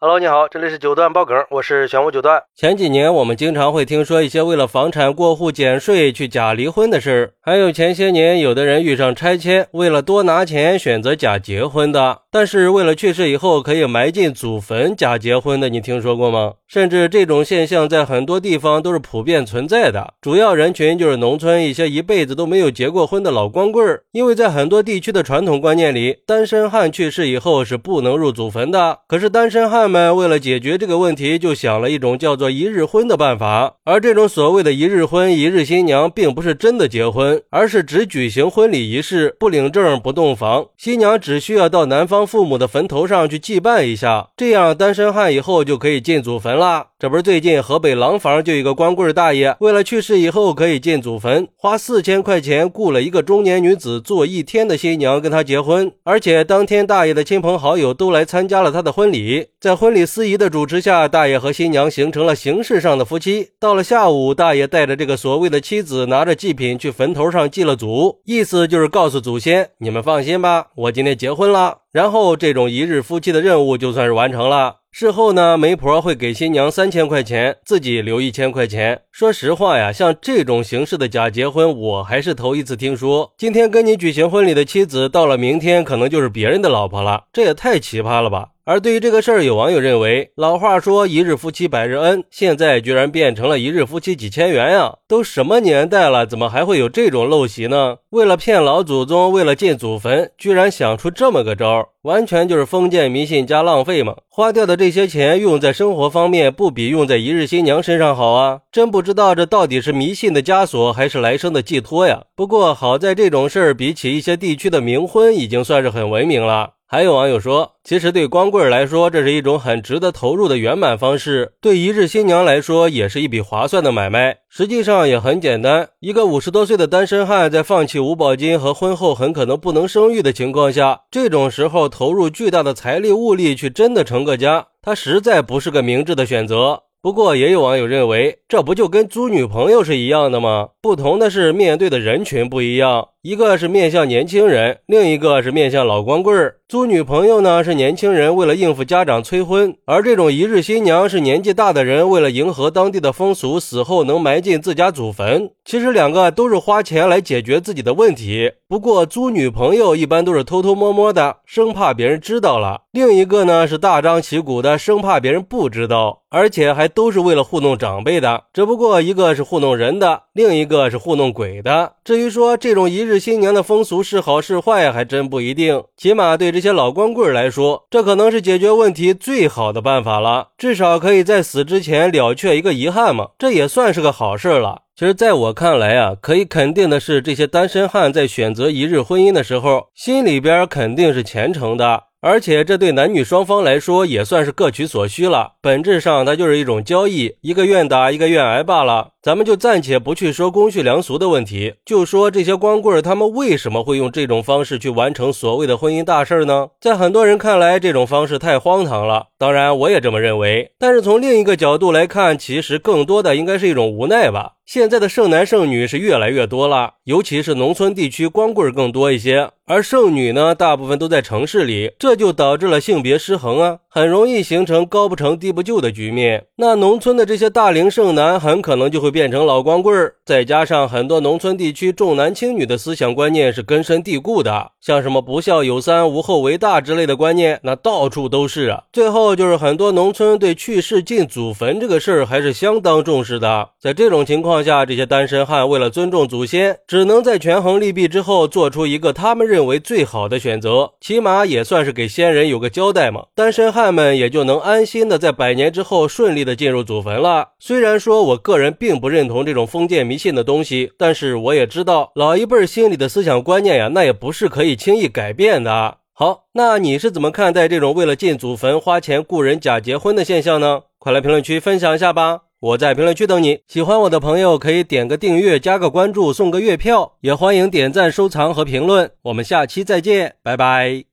Hello，你好，这里是九段爆梗，我是玄武九段。前几年我们经常会听说一些为了房产过户减税去假离婚的事儿还有前些年有的人遇上拆迁，为了多拿钱选择假结婚的，但是为了去世以后可以埋进祖坟假结婚的，你听说过吗？甚至这种现象在很多地方都是普遍存在的，主要人群就是农村一些一辈子都没有结过婚的老光棍儿，因为在很多地区的传统观念里，单身汉去世以后是不能入祖坟的。可是单身汉。们为了解决这个问题，就想了一种叫做一日婚的办法。而这种所谓的一日婚、一日新娘，并不是真的结婚，而是只举行婚礼仪式，不领证、不洞房。新娘只需要到男方父母的坟头上去祭拜一下，这样单身汉以后就可以进祖坟了。这不是最近河北廊坊就有个光棍大爷，为了去世以后可以进祖坟，花四千块钱雇了一个中年女子做一天的新娘跟他结婚，而且当天大爷的亲朋好友都来参加了他的婚礼。在婚礼司仪的主持下，大爷和新娘形成了形式上的夫妻。到了下午，大爷带着这个所谓的妻子拿着祭品去坟头上祭了祖，意思就是告诉祖先：你们放心吧，我今天结婚了。然后这种一日夫妻的任务就算是完成了。事后呢，媒婆会给新娘三千块钱，自己留一千块钱。说实话呀，像这种形式的假结婚，我还是头一次听说。今天跟你举行婚礼的妻子，到了明天可能就是别人的老婆了，这也太奇葩了吧！而对于这个事儿，有网友认为，老话说一日夫妻百日恩，现在居然变成了一日夫妻几千元呀！都什么年代了，怎么还会有这种陋习呢？为了骗老祖宗，为了进祖坟，居然想出这么个招，完全就是封建迷信加浪费嘛！花掉的这些钱用在生活方面，不比用在一日新娘身上好啊！真不知道这到底是迷信的枷锁，还是来生的寄托呀？不过好在这种事儿，比起一些地区的冥婚，已经算是很文明了。还有网友说，其实对光棍来说，这是一种很值得投入的圆满方式；对一日新娘来说，也是一笔划算的买卖。实际上也很简单，一个五十多岁的单身汉，在放弃五保金和婚后很可能不能生育的情况下，这种时候投入巨大的财力物力去真的成个家，他实在不是个明智的选择。不过，也有网友认为，这不就跟租女朋友是一样的吗？不同的是，面对的人群不一样，一个是面向年轻人，另一个是面向老光棍儿。租女朋友呢，是年轻人为了应付家长催婚；而这种一日新娘是年纪大的人为了迎合当地的风俗，死后能埋进自家祖坟。其实两个都是花钱来解决自己的问题。不过租女朋友一般都是偷偷摸摸的，生怕别人知道了；另一个呢是大张旗鼓的，生怕别人不知道，而且还都是为了糊弄长辈的。只不过一个是糊弄人的，另一个是糊弄鬼的。至于说这种一日新娘的风俗是好是坏，还真不一定。起码对这些老光棍来说，这可能是解决问题最好的办法了。至少可以在死之前了却一个遗憾嘛，这也算是个好事了。其实，在我看来啊，可以肯定的是，这些单身汉在选择一日婚姻的时候，心里边肯定是虔诚的。而且这对男女双方来说也算是各取所需了，本质上它就是一种交易，一个愿打一个愿挨罢了。咱们就暂且不去说公序良俗的问题，就说这些光棍他们为什么会用这种方式去完成所谓的婚姻大事呢？在很多人看来，这种方式太荒唐了，当然我也这么认为。但是从另一个角度来看，其实更多的应该是一种无奈吧。现在的剩男剩女是越来越多了，尤其是农村地区，光棍更多一些，而剩女呢，大部分都在城市里，这就导致了性别失衡啊，很容易形成高不成低不就的局面。那农村的这些大龄剩男，很可能就会变成老光棍。再加上很多农村地区重男轻女的思想观念是根深蒂固的，像什么不孝有三、无后为大之类的观念，那到处都是啊。最后就是很多农村对去世进祖坟这个事儿还是相当重视的，在这种情况。当下这些单身汉为了尊重祖先，只能在权衡利弊之后做出一个他们认为最好的选择，起码也算是给先人有个交代嘛。单身汉们也就能安心的在百年之后顺利的进入祖坟了。虽然说我个人并不认同这种封建迷信的东西，但是我也知道老一辈心里的思想观念呀，那也不是可以轻易改变的。好，那你是怎么看待这种为了进祖坟花钱雇人假结婚的现象呢？快来评论区分享一下吧。我在评论区等你，喜欢我的朋友可以点个订阅、加个关注、送个月票，也欢迎点赞、收藏和评论。我们下期再见，拜拜。